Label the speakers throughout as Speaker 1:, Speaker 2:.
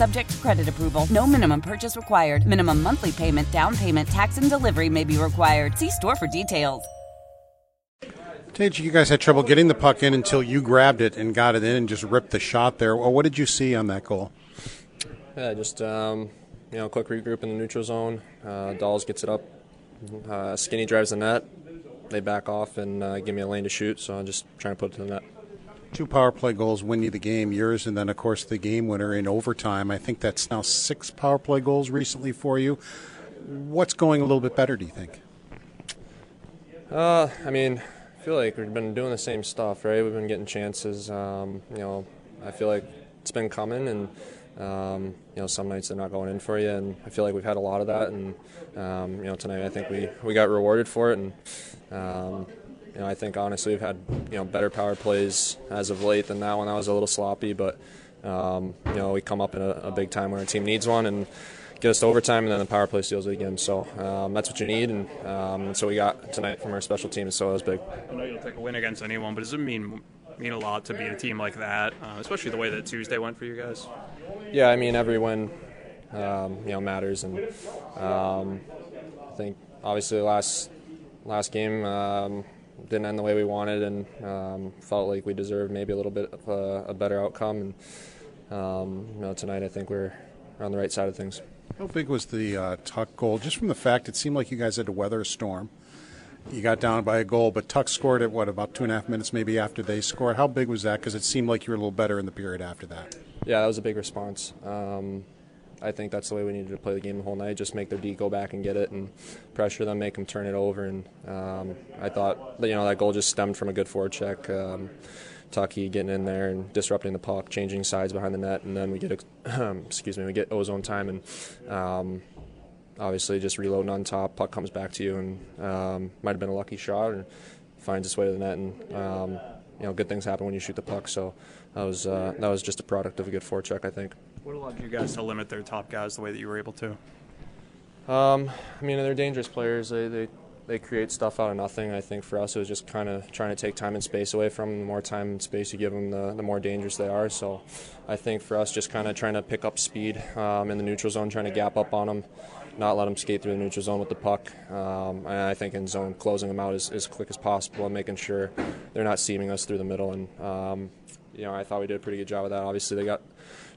Speaker 1: Subject to credit approval. No minimum purchase required. Minimum monthly payment, down payment, tax, and delivery may be required. See store for details.
Speaker 2: Tage, you guys had trouble getting the puck in until you grabbed it and got it in and just ripped the shot there. Well, what did you see on that goal?
Speaker 3: Yeah, just um, you know, quick regroup in the neutral zone. Uh, Dolls gets it up. Uh, Skinny drives the net. They back off and uh, give me a lane to shoot. So I'm just trying to put it to the net.
Speaker 2: Two power play goals win you the game, yours, and then, of course, the game winner in overtime. I think that's now six power play goals recently for you. What's going a little bit better, do you think?
Speaker 3: Uh, I mean, I feel like we've been doing the same stuff, right? We've been getting chances. Um, you know, I feel like it's been coming, and um, you know, some nights they're not going in for you, and I feel like we've had a lot of that. And um, you know, tonight I think we we got rewarded for it, and um, you know, I think honestly we've had you know better power plays as of late than that one. That was a little sloppy, but um, you know we come up in a, a, big time when our team needs one and get us to overtime, and then the power play steals it again. So um, that's what you need, and, um, so we got tonight from our special teams. So it was big.
Speaker 4: I know you'll take a win against anyone, but does it mean mean a lot to beat a team like that, uh, especially the way that Tuesday went for you guys?
Speaker 3: Yeah, I mean every win, um, you know, matters, and um, I think obviously last last game um, didn't end the way we wanted, and um, felt like we deserved maybe a little bit of a, a better outcome. And um, you know, tonight I think we're on the right side of things.
Speaker 2: How big was the uh, Tuch goal? Just from the fact it seemed like you guys had to weather a storm. You got down by a goal, but Tuch scored at what about two and a half minutes maybe after they scored. How big was that? Because it seemed like you were a little better in the period after that.
Speaker 3: Yeah, that was a big response. Um, I think that's the way we needed to play the game the whole night. Just make their D go back and get it, and pressure them, make them turn it over. And um, I thought, you know, that goal just stemmed from a good forecheck. Um, Tucky getting in there and disrupting the puck, changing sides behind the net, and then we get, excuse me, we get ozone time, and um, obviously just reloading on top. Puck comes back to you, and um, might have been a lucky shot, and finds its way to the net, and um, you know, good things happen when you shoot the puck. So that was uh, that was just a product of a good forecheck, I think.
Speaker 4: What allowed you guys to limit their top guys the way that you were able to?
Speaker 3: Um, I mean, they're dangerous players. They, they they create stuff out of nothing. I think for us, it was just kind of trying to take time and space away from them. The more time and space you give them, the, the more dangerous they are. So I think for us, just kind of trying to pick up speed um, in the neutral zone, trying to gap up on them, not let them skate through the neutral zone with the puck. Um, and I think in zone, closing them out as, as quick as possible and making sure they're not seaming us through the middle. And, um, you know, I thought we did a pretty good job of that. Obviously, they got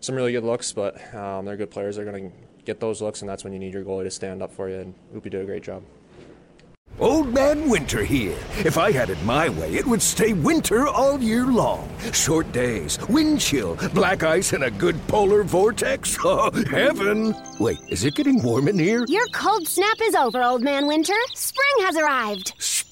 Speaker 3: some really good looks, but um, they're good players. They're going to get those looks, and that's when you need your goalie to stand up for you. And Oopie did a great job.
Speaker 5: Old Man Winter here. If I had it my way, it would stay winter all year long. Short days, wind chill, black ice, and a good polar vortex. Oh, heaven! Wait, is it getting warm in here?
Speaker 6: Your cold snap is over, Old Man Winter. Spring has arrived.